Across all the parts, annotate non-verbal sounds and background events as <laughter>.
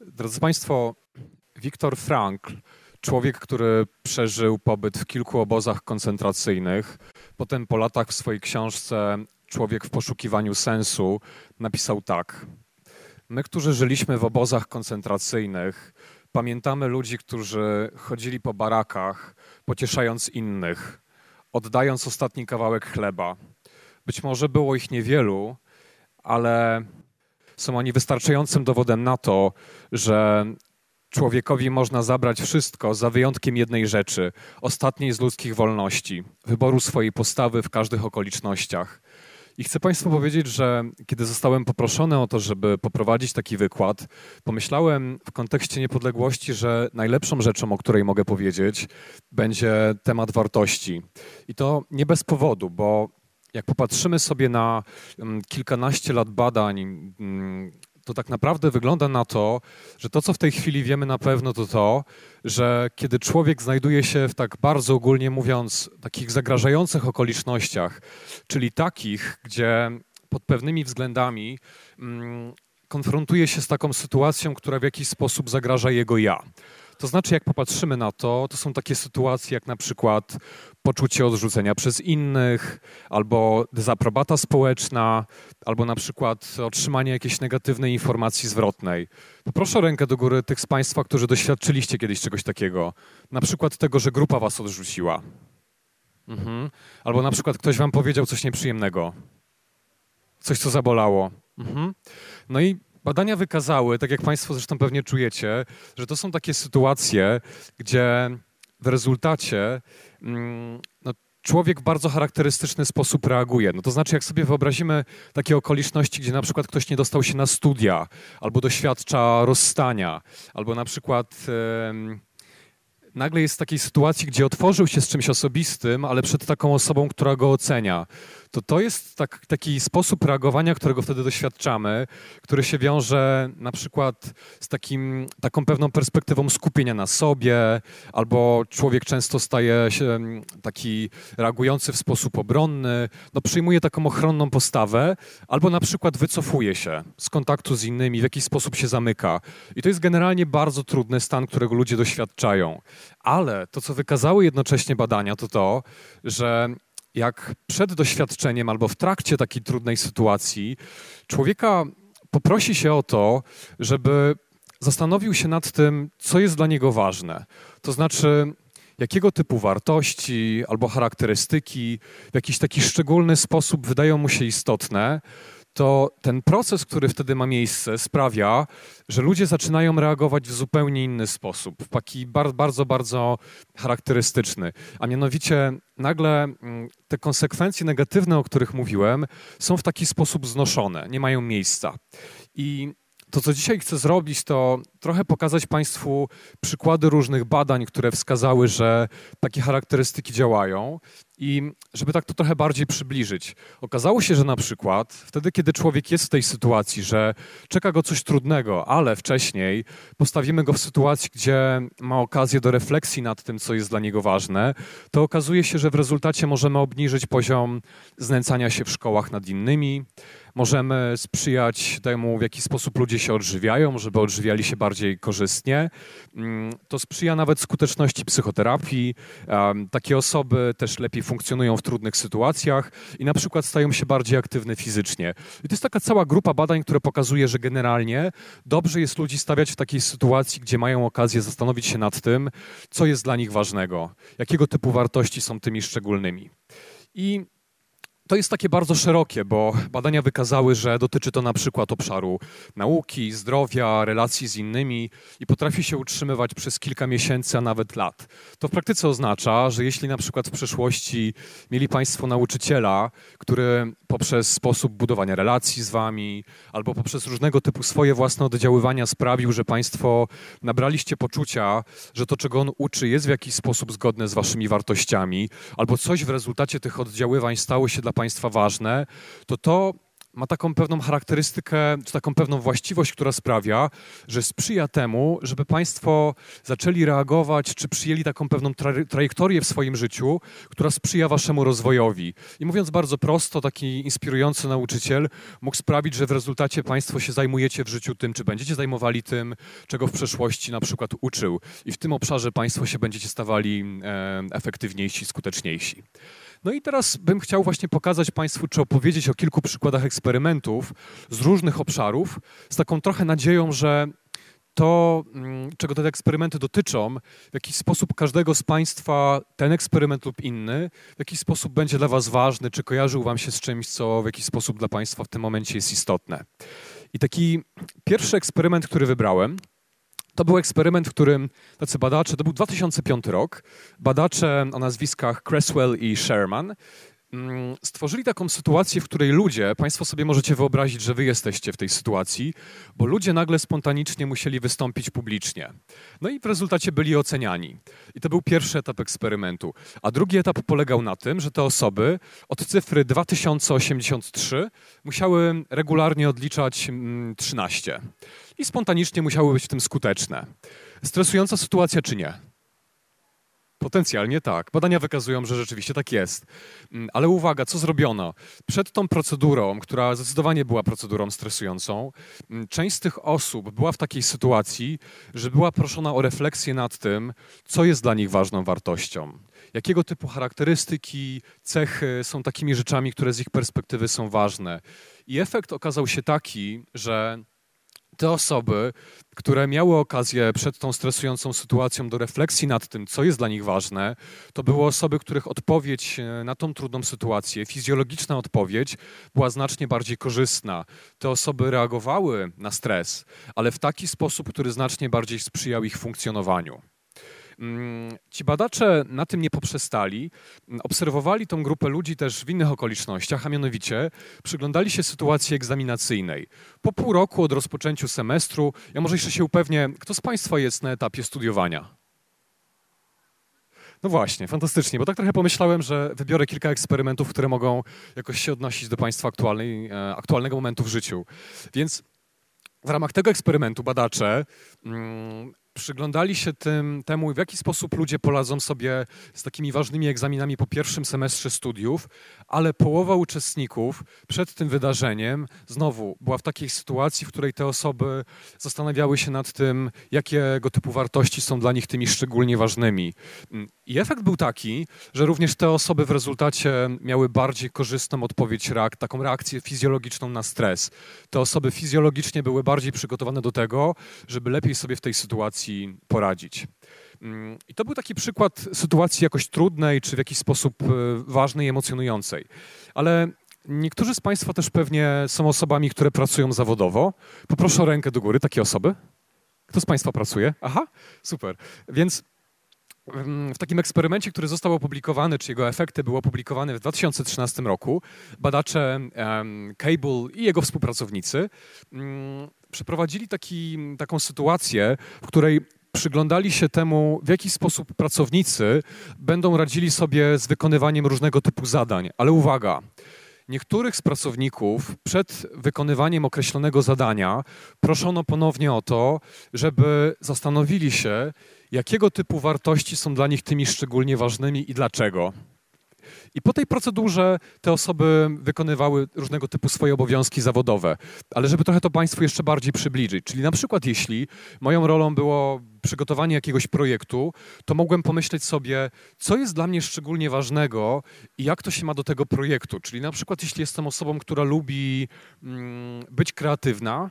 Drodzy Państwo, Viktor Frankl, człowiek, który przeżył pobyt w kilku obozach koncentracyjnych, potem po latach w swojej książce Człowiek w poszukiwaniu sensu napisał tak. My, którzy żyliśmy w obozach koncentracyjnych, pamiętamy ludzi, którzy chodzili po barakach, pocieszając innych, oddając ostatni kawałek chleba. Być może było ich niewielu, ale są oni wystarczającym dowodem na to, że człowiekowi można zabrać wszystko za wyjątkiem jednej rzeczy, ostatniej z ludzkich wolności, wyboru swojej postawy w każdych okolicznościach. I chcę Państwu powiedzieć, że kiedy zostałem poproszony o to, żeby poprowadzić taki wykład, pomyślałem w kontekście niepodległości, że najlepszą rzeczą, o której mogę powiedzieć, będzie temat wartości. I to nie bez powodu, bo jak popatrzymy sobie na mm, kilkanaście lat badań, mm, to tak naprawdę wygląda na to, że to, co w tej chwili wiemy na pewno, to to, że kiedy człowiek znajduje się w tak bardzo ogólnie mówiąc, takich zagrażających okolicznościach, czyli takich, gdzie pod pewnymi względami mm, konfrontuje się z taką sytuacją, która w jakiś sposób zagraża jego ja. To znaczy, jak popatrzymy na to, to są takie sytuacje jak na przykład poczucie odrzucenia przez innych, albo dezaprobata społeczna, albo na przykład otrzymanie jakiejś negatywnej informacji zwrotnej. Poproszę o rękę do góry tych z Państwa, którzy doświadczyliście kiedyś czegoś takiego. Na przykład tego, że grupa Was odrzuciła. Mhm. Albo na przykład ktoś Wam powiedział coś nieprzyjemnego. Coś, co zabolało. Mhm. No i Badania wykazały, tak jak Państwo zresztą pewnie czujecie, że to są takie sytuacje, gdzie w rezultacie mm, no, człowiek w bardzo charakterystyczny sposób reaguje. No to znaczy, jak sobie wyobrazimy takie okoliczności, gdzie na przykład ktoś nie dostał się na studia, albo doświadcza rozstania, albo na przykład. Yy, nagle jest w takiej sytuacji, gdzie otworzył się z czymś osobistym, ale przed taką osobą, która go ocenia to to jest tak, taki sposób reagowania, którego wtedy doświadczamy, który się wiąże na przykład z takim, taką pewną perspektywą skupienia na sobie, albo człowiek często staje się mm, taki reagujący w sposób obronny, no przyjmuje taką ochronną postawę, albo na przykład wycofuje się z kontaktu z innymi, w jakiś sposób się zamyka. I to jest generalnie bardzo trudny stan, którego ludzie doświadczają. Ale to, co wykazały jednocześnie badania, to to, że jak przed doświadczeniem albo w trakcie takiej trudnej sytuacji człowieka poprosi się o to, żeby zastanowił się nad tym, co jest dla niego ważne. To znaczy, jakiego typu wartości albo charakterystyki w jakiś taki szczególny sposób wydają mu się istotne, to ten proces, który wtedy ma miejsce, sprawia, że ludzie zaczynają reagować w zupełnie inny sposób, w taki bardzo, bardzo charakterystyczny. A mianowicie nagle mm, te konsekwencje negatywne, o których mówiłem, są w taki sposób znoszone, nie mają miejsca. I to, co dzisiaj chcę zrobić, to trochę pokazać Państwu przykłady różnych badań, które wskazały, że takie charakterystyki działają i żeby tak to trochę bardziej przybliżyć. Okazało się, że na przykład wtedy, kiedy człowiek jest w tej sytuacji, że czeka go coś trudnego, ale wcześniej postawimy go w sytuacji, gdzie ma okazję do refleksji nad tym, co jest dla niego ważne, to okazuje się, że w rezultacie możemy obniżyć poziom znęcania się w szkołach nad innymi, możemy sprzyjać temu, w jaki sposób ludzie się odżywiają, żeby odżywiali się bardziej korzystnie. Mm, to sprzyja nawet skuteczności psychoterapii. Takie osoby też lepiej funkcjonują w trudnych sytuacjach i na przykład stają się bardziej aktywne fizycznie. I to jest taka cała grupa badań, które pokazuje, że generalnie dobrze jest ludzi stawiać w takiej sytuacji, gdzie mają okazję zastanowić się nad tym, co jest dla nich ważnego, jakiego typu wartości są tymi szczególnymi. I to jest takie bardzo szerokie, bo badania wykazały, że dotyczy to na przykład obszaru nauki, zdrowia, relacji z innymi i potrafi się utrzymywać przez kilka miesięcy, a nawet lat. To w praktyce oznacza, że jeśli na przykład w przeszłości mieli Państwo nauczyciela, który poprzez sposób budowania relacji z Wami albo poprzez różnego typu swoje własne oddziaływania sprawił, że Państwo nabraliście poczucia, że to, czego on uczy, jest w jakiś sposób zgodne z Waszymi wartościami, albo coś w rezultacie tych oddziaływań stało się dla Państwa ważne, to to ma taką pewną charakterystykę, czy taką pewną właściwość, która sprawia, że sprzyja temu, żeby Państwo zaczęli reagować, czy przyjęli taką pewną tra trajektorię w swoim życiu, która sprzyja Waszemu rozwojowi. I mówiąc bardzo prosto, taki inspirujący nauczyciel mógł sprawić, że w rezultacie Państwo się zajmujecie w życiu tym, czy będziecie zajmowali tym, czego w przeszłości na przykład uczył. I w tym obszarze Państwo się będziecie stawali e, efektywniejsi, skuteczniejsi. No i teraz bym chciał właśnie pokazać Państwu, czy opowiedzieć o kilku przykładach eksperymentów z różnych obszarów, z taką trochę nadzieją, że to, mm, czego te eksperymenty dotyczą, w jakiś sposób każdego z Państwa ten eksperyment lub inny, w jakiś sposób będzie dla Was ważny, czy kojarzył Wam się z czymś, co w jakiś sposób dla Państwa w tym momencie jest istotne. I taki pierwszy eksperyment, który wybrałem, to był eksperyment, w którym tacy badacze, to był 2005 rok, badacze o nazwiskach Cresswell i Sherman stworzyli taką sytuację, w której ludzie, Państwo sobie możecie wyobrazić, że Wy jesteście w tej sytuacji, bo ludzie nagle spontanicznie musieli wystąpić publicznie. No i w rezultacie byli oceniani. I to był pierwszy etap eksperymentu. A drugi etap polegał na tym, że te osoby od cyfry 2083 musiały regularnie odliczać 13. Mm, i spontanicznie musiały być w tym skuteczne. Stresująca sytuacja czy nie? Potencjalnie tak. Badania wykazują, że rzeczywiście tak jest. Mm, ale uwaga, co zrobiono? Przed tą procedurą, która zdecydowanie była procedurą stresującą, mm, część z tych osób była w takiej sytuacji, że była proszona o refleksję nad tym, co jest dla nich ważną wartością. Jakiego typu charakterystyki, cechy są takimi rzeczami, które z ich perspektywy są ważne. I efekt okazał się taki, że te osoby, które miały okazję przed tą stresującą sytuacją do refleksji nad tym, co jest dla nich ważne, to były osoby, których odpowiedź e, na tą trudną sytuację, fizjologiczna odpowiedź, była znacznie bardziej korzystna. Te osoby reagowały na stres, ale w taki sposób, który znacznie bardziej sprzyjał ich funkcjonowaniu. Mm, ci badacze na tym nie poprzestali. Obserwowali tą grupę ludzi też w innych okolicznościach, a mianowicie przyglądali się sytuacji egzaminacyjnej. Po pół roku od rozpoczęciu semestru, ja może jeszcze się upewnię, kto z Państwa jest na etapie studiowania? No właśnie, fantastycznie, bo tak trochę pomyślałem, że wybiorę kilka eksperymentów, które mogą jakoś się odnosić do Państwa aktualnej, e, aktualnego momentu w życiu. Więc w ramach tego eksperymentu badacze mm, przyglądali się tym, temu, w jaki sposób ludzie poradzą sobie z takimi ważnymi egzaminami po pierwszym semestrze studiów, ale połowa uczestników przed tym wydarzeniem znowu była w takiej sytuacji, w której te osoby zastanawiały się nad tym, jakiego typu wartości są dla nich tymi szczególnie ważnymi. I efekt był taki, że również te osoby w rezultacie miały bardziej korzystną odpowiedź, reak taką reakcję fizjologiczną na stres. Te osoby fizjologicznie były bardziej przygotowane do tego, żeby lepiej sobie w tej sytuacji poradzić. Mm, I to był taki przykład sytuacji jakoś trudnej, czy w jakiś sposób e, ważnej, emocjonującej. Ale niektórzy z Państwa też pewnie są osobami, które pracują zawodowo. Poproszę o rękę do góry, takie osoby. Kto z Państwa pracuje? Aha, super. Więc w takim eksperymencie, który został opublikowany, czy jego efekty były opublikowane w 2013 roku, badacze Cable i jego współpracownicy um, przeprowadzili taki, taką sytuację, w której przyglądali się temu, w jaki sposób pracownicy będą radzili sobie z wykonywaniem różnego typu zadań. Ale uwaga, niektórych z pracowników przed wykonywaniem określonego zadania proszono ponownie o to, żeby zastanowili się, jakiego typu wartości są dla nich tymi szczególnie ważnymi i dlaczego. I po tej procedurze te osoby wykonywały różnego typu swoje obowiązki zawodowe. Ale żeby trochę to Państwu jeszcze bardziej przybliżyć, czyli na przykład jeśli moją rolą było przygotowanie jakiegoś projektu, to mogłem pomyśleć sobie, co jest dla mnie szczególnie ważnego i jak to się ma do tego projektu. Czyli na przykład jeśli jestem osobą, która lubi mm, być kreatywna,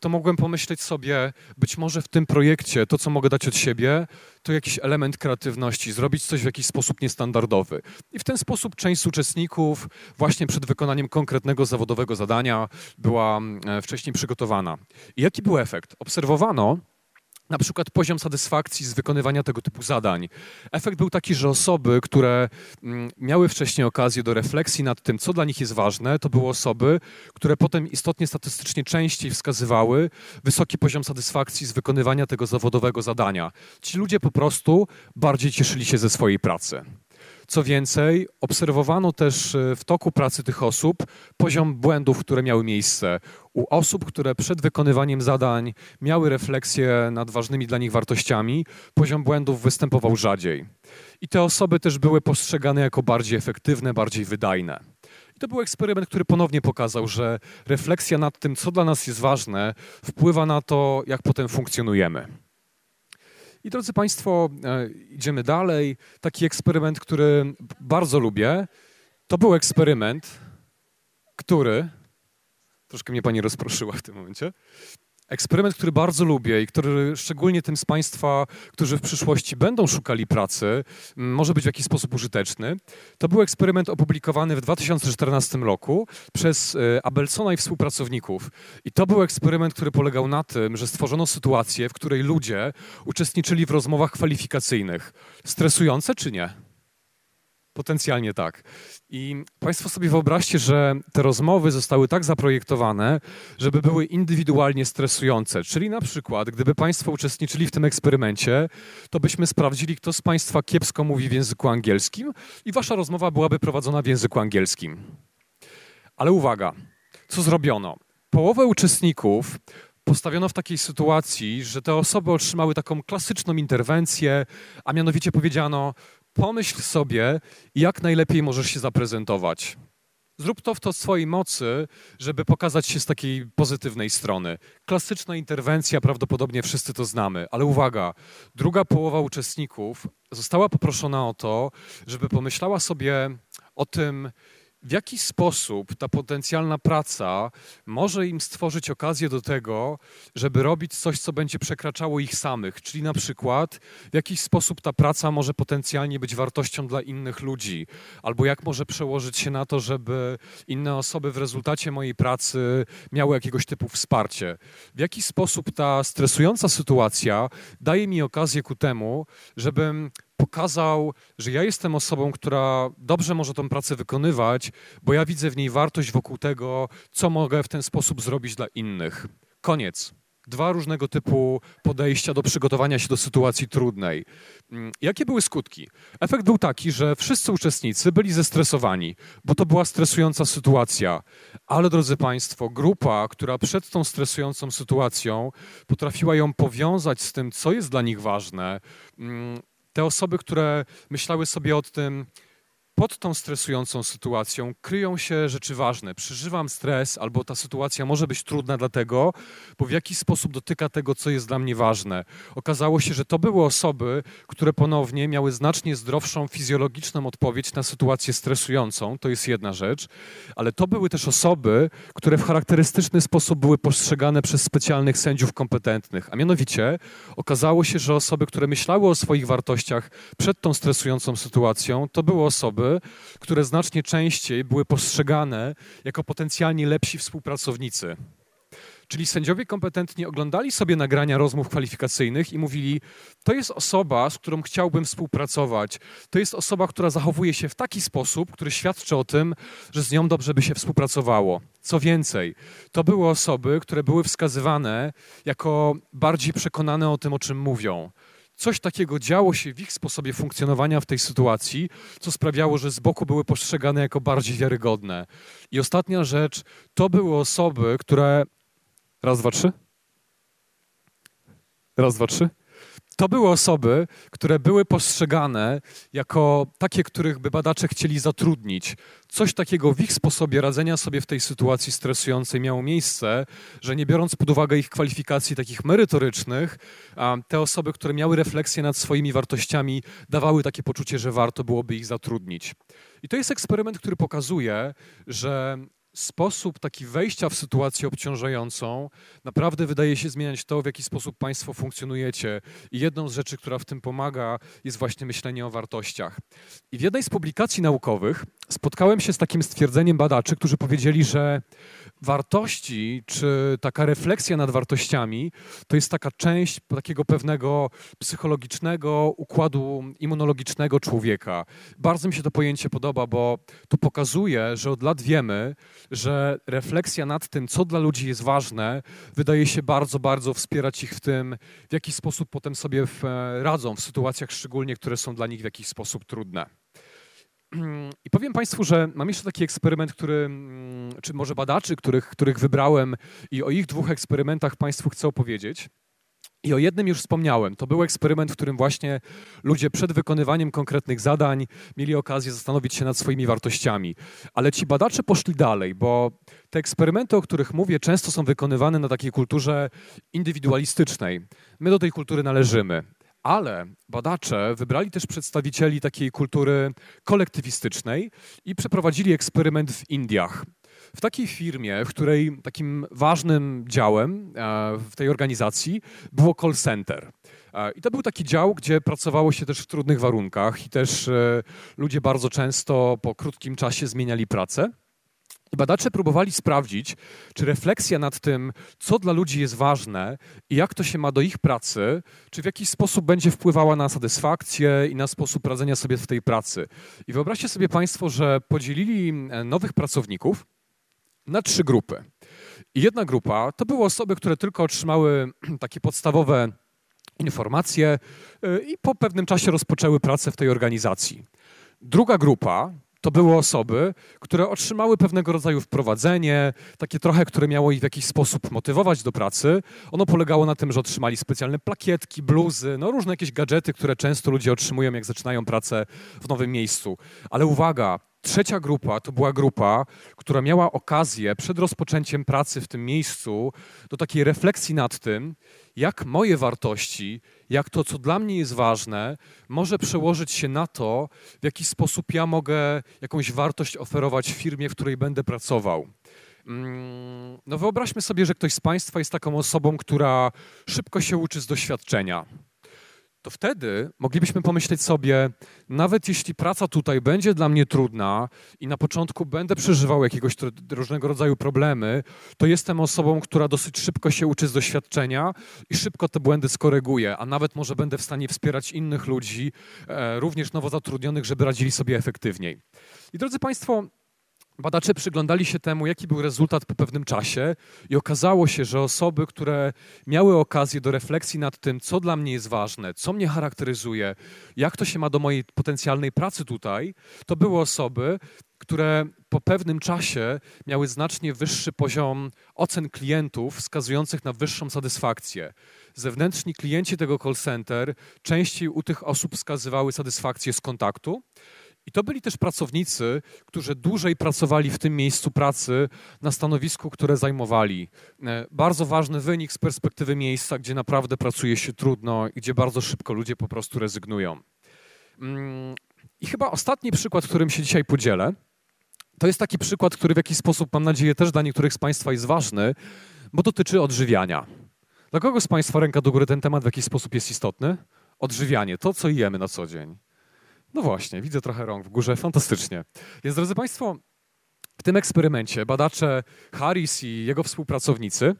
to mogłem pomyśleć sobie, być może w tym projekcie to, co mogę dać od siebie, to jakiś element kreatywności, zrobić coś w jakiś sposób niestandardowy. I w ten sposób część z uczestników właśnie przed wykonaniem konkretnego zawodowego zadania była mm, e, wcześniej przygotowana. I jaki był efekt? Obserwowano, na przykład poziom satysfakcji z wykonywania tego typu zadań. Efekt był taki, że osoby, które mm, miały wcześniej okazję do refleksji nad tym, co dla nich jest ważne, to były osoby, które potem istotnie statystycznie częściej wskazywały wysoki poziom satysfakcji z wykonywania tego zawodowego zadania. Ci ludzie po prostu bardziej cieszyli się ze swojej pracy. Co więcej, obserwowano też e, w toku pracy tych osób poziom błędów, które miały miejsce. U osób, które przed wykonywaniem zadań miały refleksję nad ważnymi dla nich wartościami, poziom błędów występował rzadziej. I te osoby też były postrzegane jako bardziej efektywne, bardziej wydajne. To był eksperyment, który ponownie pokazał, że refleksja nad tym, co dla nas jest ważne, wpływa na to, jak potem funkcjonujemy. I drodzy Państwo, e, idziemy dalej. Taki eksperyment, który bardzo lubię, to był eksperyment, który. Troszkę mnie Pani rozproszyła w tym momencie. Eksperyment, który bardzo lubię i który szczególnie tym z Państwa, którzy w przyszłości będą szukali pracy, może być w jakiś sposób użyteczny. To był eksperyment opublikowany w 2014 roku przez e, Abelsona i współpracowników. I to był eksperyment, który polegał na tym, że stworzono sytuację, w której ludzie uczestniczyli w rozmowach kwalifikacyjnych. Stresujące czy nie? Potencjalnie tak. I Państwo sobie wyobraźcie, że te rozmowy zostały tak zaprojektowane, żeby były indywidualnie stresujące. Czyli na przykład, gdyby Państwo uczestniczyli w tym eksperymencie, to byśmy sprawdzili, kto z Państwa kiepsko mówi w języku angielskim i Wasza rozmowa byłaby prowadzona w języku angielskim. Ale uwaga, co zrobiono? Połowę uczestników postawiono w takiej sytuacji, że te osoby otrzymały taką klasyczną interwencję, a mianowicie powiedziano: pomyśl sobie, jak najlepiej możesz się zaprezentować. Zrób to w to swojej mocy, żeby pokazać się z takiej pozytywnej strony. Klasyczna interwencja, prawdopodobnie wszyscy to znamy, ale uwaga, druga połowa uczestników została poproszona o to, żeby pomyślała sobie o tym, w jaki sposób ta potencjalna praca może im stworzyć okazję do tego, żeby robić coś, co będzie przekraczało ich samych, czyli na przykład w jakiś sposób ta praca może potencjalnie być wartością dla innych ludzi, albo jak może przełożyć się na to, żeby inne osoby w rezultacie mojej pracy miały jakiegoś typu wsparcie. W jaki sposób ta stresująca sytuacja daje mi okazję ku temu, żebym pokazał, że ja jestem osobą, która dobrze może tę pracę wykonywać, bo ja widzę w niej wartość wokół tego, co mogę w ten sposób zrobić dla innych. Koniec. Dwa różnego typu podejścia do przygotowania się do sytuacji trudnej. Mm, jakie były skutki? Efekt był taki, że wszyscy uczestnicy byli zestresowani, bo to była stresująca sytuacja. Ale drodzy Państwo, grupa, która przed tą stresującą sytuacją potrafiła ją powiązać z tym, co jest dla nich ważne, mm, te osoby, które myślały sobie o tym, pod tą stresującą sytuacją kryją się rzeczy ważne. Przeżywam stres, albo ta sytuacja może być trudna dlatego, bo w jakiś sposób dotyka tego, co jest dla mnie ważne. Okazało się, że to były osoby, które ponownie miały znacznie zdrowszą fizjologiczną odpowiedź na sytuację stresującą. To jest jedna rzecz, ale to były też osoby, które w charakterystyczny sposób były postrzegane przez specjalnych sędziów kompetentnych. A mianowicie okazało się, że osoby, które myślały o swoich wartościach przed tą stresującą sytuacją, to były które znacznie częściej były postrzegane jako potencjalnie lepsi współpracownicy. Czyli sędziowie kompetentni oglądali sobie nagrania rozmów kwalifikacyjnych i mówili: To jest osoba, z którą chciałbym współpracować. To jest osoba, która zachowuje się w taki sposób, który świadczy o tym, że z nią dobrze by się współpracowało. Co więcej, to były osoby, które były wskazywane jako bardziej przekonane o tym, o czym mówią coś takiego działo się w ich sposobie funkcjonowania w tej sytuacji, co sprawiało, że z boku były postrzegane jako bardziej wiarygodne. I ostatnia rzecz, to były osoby, które. Raz, dwa, trzy. Raz, dwa, trzy to były osoby, które były postrzegane jako takie, których by badacze chcieli zatrudnić. Coś takiego w ich sposobie radzenia sobie w tej sytuacji stresującej miało miejsce, że nie biorąc pod uwagę ich kwalifikacji takich merytorycznych, te osoby, które miały refleksję nad swoimi wartościami, dawały takie poczucie, że warto byłoby ich zatrudnić. I to jest eksperyment, który pokazuje, że sposób taki wejścia w sytuację obciążającą naprawdę wydaje się zmieniać to, w jaki sposób Państwo funkcjonujecie. I jedną z rzeczy, która w tym pomaga, jest właśnie myślenie o wartościach. I w jednej z publikacji naukowych spotkałem się z takim stwierdzeniem badaczy, którzy powiedzieli, że wartości, czy taka refleksja nad wartościami, to jest taka część takiego pewnego psychologicznego układu immunologicznego człowieka. Bardzo mi się to pojęcie podoba, bo to pokazuje, że od lat wiemy, że refleksja nad tym, co dla ludzi jest ważne, wydaje się bardzo, bardzo wspierać ich w tym, w jaki sposób potem sobie radzą w sytuacjach szczególnie, które są dla nich w jakiś sposób trudne. I powiem Państwu, że mam jeszcze taki eksperyment, który, mm, czy może badaczy, których, których wybrałem i o ich dwóch eksperymentach Państwu chcę opowiedzieć. I o jednym już wspomniałem. To był eksperyment, w którym właśnie ludzie przed wykonywaniem konkretnych zadań mieli okazję zastanowić się nad swoimi wartościami. Ale ci badacze poszli dalej, bo te eksperymenty, o których mówię, często są wykonywane na takiej kulturze indywidualistycznej. My do tej kultury należymy. Ale badacze wybrali też przedstawicieli takiej kultury kolektywistycznej i przeprowadzili eksperyment w Indiach. W takiej firmie, w której takim ważnym działem e, w tej organizacji było call center. E, I to był taki dział, gdzie pracowało się też w trudnych warunkach i też e, ludzie bardzo często po krótkim czasie zmieniali pracę. Badacze próbowali sprawdzić, czy refleksja nad tym, co dla ludzi jest ważne i jak to się ma do ich pracy, czy w jakiś sposób będzie wpływała na satysfakcję i na sposób radzenia sobie w tej pracy. I wyobraźcie sobie Państwo, że podzielili nowych pracowników na trzy grupy. I jedna grupa to były osoby, które tylko otrzymały <clears throat> takie podstawowe informacje y, i po pewnym czasie rozpoczęły pracę w tej organizacji. Druga grupa to były osoby, które otrzymały pewnego rodzaju wprowadzenie, takie trochę, które miało ich w jakiś sposób motywować do pracy. Ono polegało na tym, że otrzymali specjalne plakietki, bluzy, no różne jakieś gadżety, które często ludzie otrzymują, jak zaczynają pracę w nowym miejscu. Ale uwaga, Trzecia grupa to była grupa, która miała okazję przed rozpoczęciem pracy w tym miejscu do takiej refleksji nad tym, jak moje wartości, jak to, co dla mnie jest ważne, może przełożyć się na to, w jaki sposób ja mogę jakąś wartość oferować firmie, w której będę pracował. Mm, no wyobraźmy sobie, że ktoś z Państwa jest taką osobą, która szybko się uczy z doświadczenia to wtedy moglibyśmy pomyśleć sobie, nawet jeśli praca tutaj będzie dla mnie trudna i na początku będę przeżywał jakiegoś różnego rodzaju problemy, to jestem osobą, która dosyć szybko się uczy z doświadczenia i szybko te błędy skoryguje, a nawet może będę w stanie wspierać innych ludzi, e, również nowo zatrudnionych, żeby radzili sobie efektywniej. I drodzy Państwo, Badacze przyglądali się temu, jaki był rezultat po pewnym czasie, i okazało się, że osoby, które miały okazję do refleksji nad tym, co dla mnie jest ważne, co mnie charakteryzuje, jak to się ma do mojej potencjalnej pracy tutaj, to były osoby, które po pewnym czasie miały znacznie wyższy poziom ocen klientów, wskazujących na wyższą satysfakcję. Zewnętrzni klienci tego call center częściej u tych osób wskazywały satysfakcję z kontaktu, i to byli też pracownicy, którzy dłużej pracowali w tym miejscu pracy na stanowisku, które zajmowali. E, bardzo ważny wynik z perspektywy miejsca, gdzie naprawdę pracuje się trudno i gdzie bardzo szybko ludzie po prostu rezygnują. Mm, I chyba ostatni przykład, którym się dzisiaj podzielę, to jest taki przykład, który w jakiś sposób, mam nadzieję, też dla niektórych z Państwa jest ważny, bo dotyczy odżywiania. Dla kogo z Państwa ręka do góry ten temat w jakiś sposób jest istotny? Odżywianie, to co jemy na co dzień. No właśnie, widzę trochę rąk w górze, fantastycznie. Więc drodzy Państwo, w tym eksperymencie badacze Harris i jego współpracownicy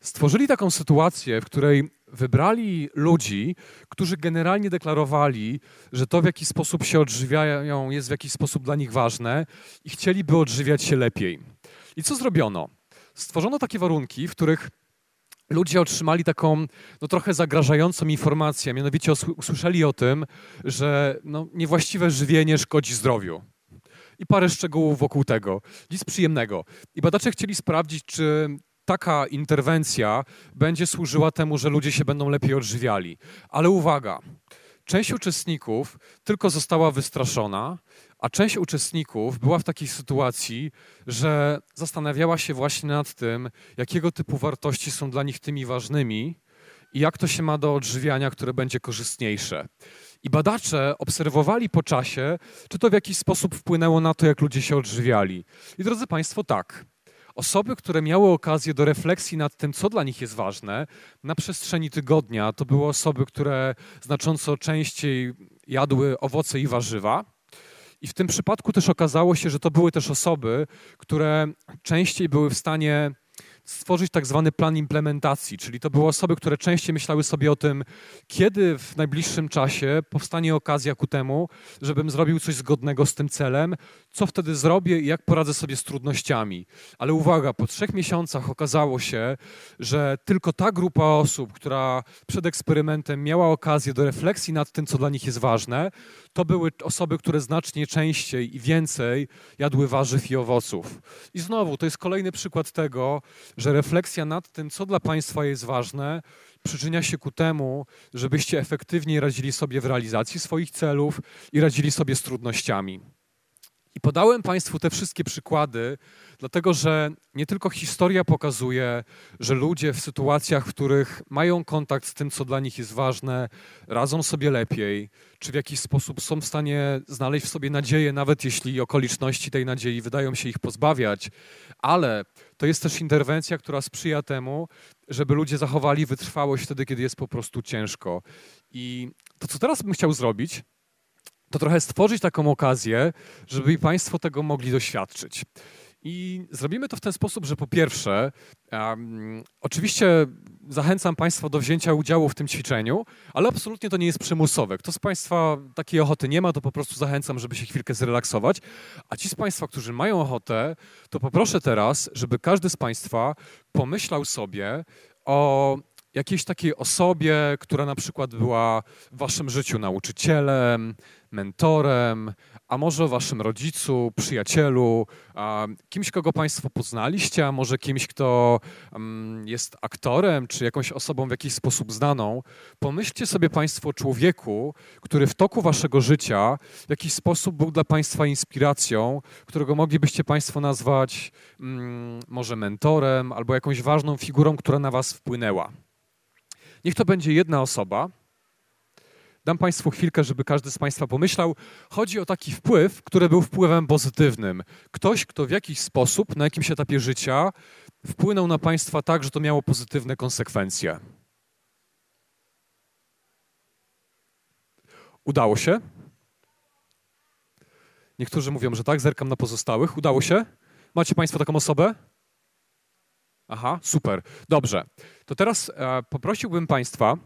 stworzyli taką sytuację, w której wybrali ludzi, którzy generalnie deklarowali, że to w jaki sposób się odżywiają jest w jakiś sposób dla nich ważne i chcieliby odżywiać się lepiej. I co zrobiono? Stworzono takie warunki, w których ludzie otrzymali taką no, trochę zagrażającą informację, mianowicie usłyszeli o tym, że no, niewłaściwe żywienie szkodzi zdrowiu. I parę szczegółów wokół tego. Nic przyjemnego. I badacze chcieli sprawdzić, czy taka interwencja będzie służyła temu, że ludzie się będą lepiej odżywiali. Ale uwaga, część uczestników tylko została wystraszona, a część uczestników była w takiej sytuacji, że zastanawiała się właśnie nad tym, jakiego typu wartości są dla nich tymi ważnymi i jak to się ma do odżywiania, które będzie korzystniejsze. I badacze obserwowali po czasie, czy to w jakiś sposób wpłynęło na to, jak ludzie się odżywiali. I drodzy Państwo, tak. Osoby, które miały okazję do refleksji nad tym, co dla nich jest ważne, na przestrzeni tygodnia, to były osoby, które znacząco częściej jadły owoce i warzywa. I w tym przypadku też okazało się, że to były też osoby, które częściej były w stanie stworzyć tak zwany plan implementacji, czyli to były osoby, które częściej myślały sobie o tym, kiedy w najbliższym czasie powstanie okazja ku temu, żebym zrobił coś zgodnego z tym celem, co wtedy zrobię i jak poradzę sobie z trudnościami. Ale uwaga, po trzech miesiącach okazało się, że tylko ta grupa osób, która przed eksperymentem miała okazję do refleksji nad tym, co dla nich jest ważne, to były osoby, które znacznie częściej i więcej jadły warzyw i owoców. I znowu, to jest kolejny przykład tego, że refleksja nad tym, co dla Państwa jest ważne, przyczynia się ku temu, żebyście efektywniej radzili sobie w realizacji swoich celów i radzili sobie z trudnościami. I podałem Państwu te wszystkie przykłady, dlatego że nie tylko historia pokazuje, że ludzie w sytuacjach, w których mają kontakt z tym, co dla nich jest ważne, radzą sobie lepiej, czy w jakiś sposób są w stanie znaleźć w sobie nadzieję, nawet jeśli okoliczności tej nadziei wydają się ich pozbawiać, ale to jest też interwencja, która sprzyja temu, żeby ludzie zachowali wytrwałość wtedy, kiedy jest po prostu ciężko. I to, co teraz bym chciał zrobić, to trochę stworzyć taką okazję, żeby Państwo tego mogli doświadczyć. I zrobimy to w ten sposób, że po pierwsze, um, oczywiście zachęcam Państwa do wzięcia udziału w tym ćwiczeniu, ale absolutnie to nie jest przymusowe. Kto z Państwa takiej ochoty nie ma, to po prostu zachęcam, żeby się chwilkę zrelaksować. A ci z Państwa, którzy mają ochotę, to poproszę teraz, żeby każdy z Państwa pomyślał sobie o jakiejś takiej osobie, która na przykład była w waszym życiu nauczycielem, mentorem, a może waszym rodzicu, przyjacielu, kimś, kogo państwo poznaliście, a może kimś, kto mm, jest aktorem, czy jakąś osobą w jakiś sposób znaną. Pomyślcie sobie państwo o człowieku, który w toku waszego życia w jakiś sposób był dla państwa inspiracją, którego moglibyście państwo nazwać mm, może mentorem albo jakąś ważną figurą, która na was wpłynęła. Niech to będzie jedna osoba. Dam Państwu chwilkę, żeby każdy z Państwa pomyślał. Chodzi o taki wpływ, który był wpływem pozytywnym. Ktoś, kto w jakiś sposób, na jakimś etapie życia wpłynął na Państwa tak, że to miało pozytywne konsekwencje. Udało się? Niektórzy mówią, że tak, zerkam na pozostałych. Udało się? Macie Państwo taką osobę? Aha, super. Dobrze. To teraz e, poprosiłbym Państwa,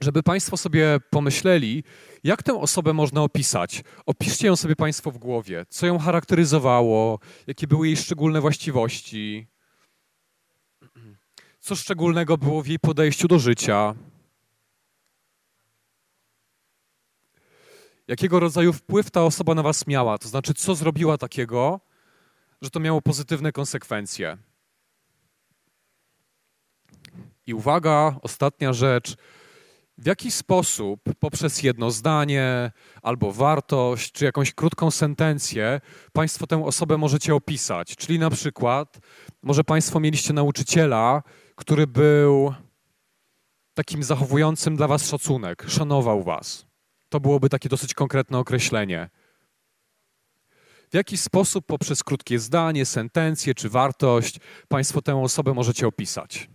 żeby Państwo sobie pomyśleli, jak tę osobę można opisać. Opiszcie ją sobie Państwo w głowie. Co ją charakteryzowało, jakie były jej szczególne właściwości, co szczególnego było w jej podejściu do życia. Jakiego rodzaju wpływ ta osoba na Was miała? To znaczy, co zrobiła takiego, że to miało pozytywne konsekwencje. I uwaga, ostatnia rzecz. W jaki sposób poprzez jedno zdanie, albo wartość, czy jakąś krótką sentencję Państwo tę osobę możecie opisać? Czyli na przykład, może Państwo mieliście nauczyciela, który był takim zachowującym dla Was szacunek, szanował Was. To byłoby takie dosyć konkretne określenie. W jaki sposób poprzez krótkie zdanie, sentencję czy wartość Państwo tę osobę możecie opisać?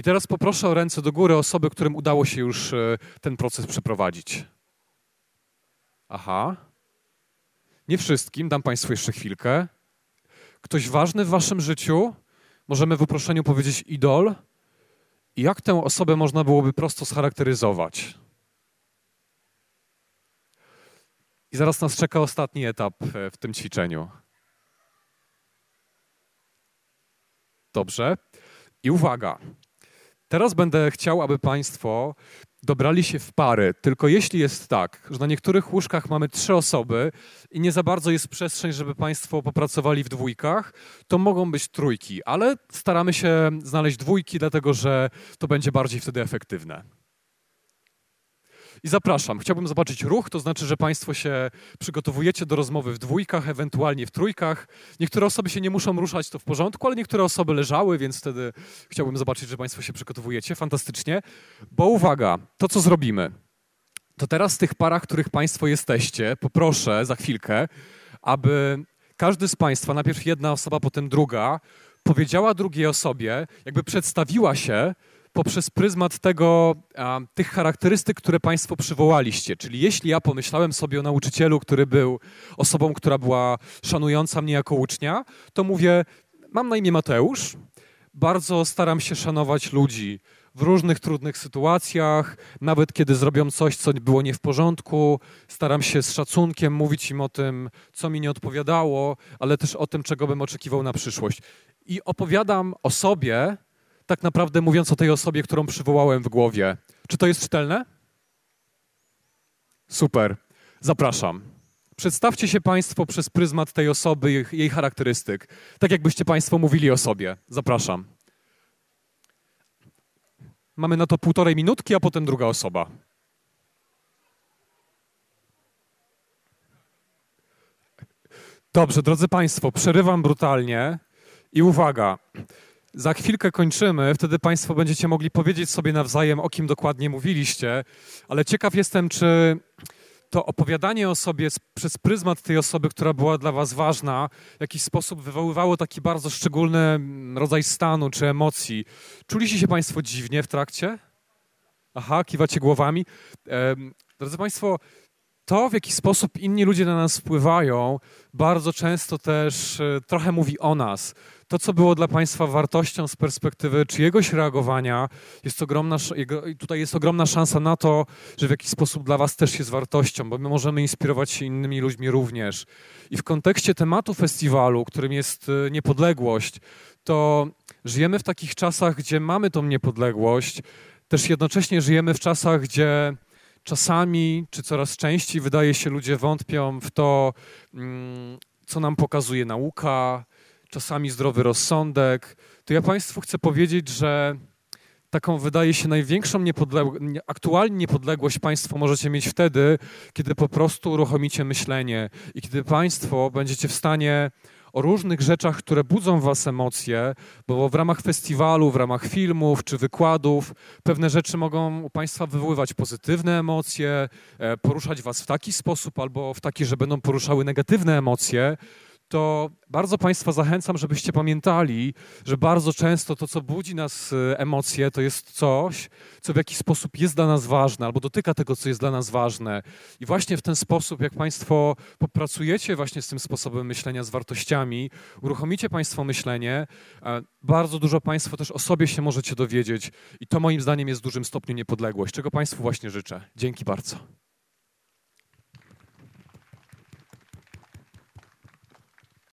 I teraz poproszę o ręce do góry osoby, którym udało się już e, ten proces przeprowadzić. Aha. Nie wszystkim, dam Państwu jeszcze chwilkę. Ktoś ważny w Waszym życiu, możemy w uproszczeniu powiedzieć idol. I jak tę osobę można byłoby prosto scharakteryzować? I zaraz nas czeka ostatni etap e, w tym ćwiczeniu. Dobrze. I uwaga, Teraz będę chciał, aby Państwo dobrali się w pary. Tylko jeśli jest tak, że na niektórych łóżkach mamy trzy osoby i nie za bardzo jest przestrzeń, żeby Państwo popracowali w dwójkach, to mogą być trójki, ale staramy się znaleźć dwójki, dlatego że to będzie bardziej wtedy efektywne. I zapraszam. Chciałbym zobaczyć ruch, to znaczy, że Państwo się przygotowujecie do rozmowy w dwójkach, ewentualnie w trójkach. Niektóre osoby się nie muszą ruszać, to w porządku, ale niektóre osoby leżały, więc wtedy chciałbym zobaczyć, że Państwo się przygotowujecie. Fantastycznie. Bo uwaga, to co zrobimy, to teraz w tych parach, których Państwo jesteście, poproszę za chwilkę, aby każdy z Państwa, najpierw jedna osoba, potem druga, powiedziała drugiej osobie, jakby przedstawiła się poprzez pryzmat tego, a, tych charakterystyk, które Państwo przywołaliście. Czyli jeśli ja pomyślałem sobie o nauczycielu, który był osobą, która była szanująca mnie jako ucznia, to mówię, Mam na imię Mateusz. Bardzo staram się szanować ludzi w różnych trudnych sytuacjach, nawet kiedy zrobią coś, co było nie w porządku. Staram się z szacunkiem mówić im o tym, co mi nie odpowiadało, ale też o tym, czego bym oczekiwał na przyszłość. I opowiadam o sobie, tak naprawdę mówiąc o tej osobie, którą przywołałem w głowie. Czy to jest czytelne? Super. Zapraszam. Przedstawcie się Państwo przez pryzmat tej osoby, jej charakterystyk. Tak jakbyście Państwo mówili o sobie. Zapraszam. Mamy na to półtorej minutki, a potem druga osoba. Dobrze, drodzy Państwo, przerywam brutalnie i uwaga. Za chwilkę kończymy, wtedy Państwo będziecie mogli powiedzieć sobie nawzajem, o kim dokładnie mówiliście, ale ciekaw jestem, czy to opowiadanie o sobie przez pryzmat tej osoby, która była dla Was ważna, w jakiś sposób wywoływało taki bardzo szczególny mm, rodzaj stanu czy emocji. Czuliście się Państwo dziwnie w trakcie? Aha, kiwacie głowami. Drodzy Państwo, to, w jaki sposób inni ludzie na nas wpływają, bardzo często też e, trochę mówi o nas. To, co było dla Państwa wartością z perspektywy czyjegoś reagowania, jest ogromna, tutaj jest ogromna szansa na to, że w jakiś sposób dla Was też jest wartością, bo my możemy inspirować się innymi ludźmi również. I w kontekście tematu festiwalu, którym jest e, niepodległość, to żyjemy w takich czasach, gdzie mamy tą niepodległość, też jednocześnie żyjemy w czasach, gdzie czasami, czy coraz częściej wydaje się, ludzie wątpią w to, mm, co nam pokazuje nauka, czasami zdrowy rozsądek, to ja Państwu chcę powiedzieć, że taką wydaje się największą niepodległość, aktualnie niepodległość Państwo możecie mieć wtedy, kiedy po prostu uruchomicie myślenie i kiedy Państwo będziecie w stanie o różnych rzeczach, które budzą w Was emocje, bo w ramach festiwalu, w ramach filmów czy wykładów pewne rzeczy mogą u Państwa wywoływać pozytywne emocje, e, poruszać Was w taki sposób albo w taki, że będą poruszały negatywne emocje to bardzo Państwa zachęcam, żebyście pamiętali, że bardzo często to, co budzi nas e, emocje, to jest coś, co w jakiś sposób jest dla nas ważne albo dotyka tego, co jest dla nas ważne. I właśnie w ten sposób, jak Państwo popracujecie właśnie z tym sposobem myślenia, z wartościami, uruchomicie Państwo myślenie, bardzo dużo Państwo też o sobie się możecie dowiedzieć i to moim zdaniem jest w dużym stopniu niepodległość, czego Państwu właśnie życzę. Dzięki bardzo.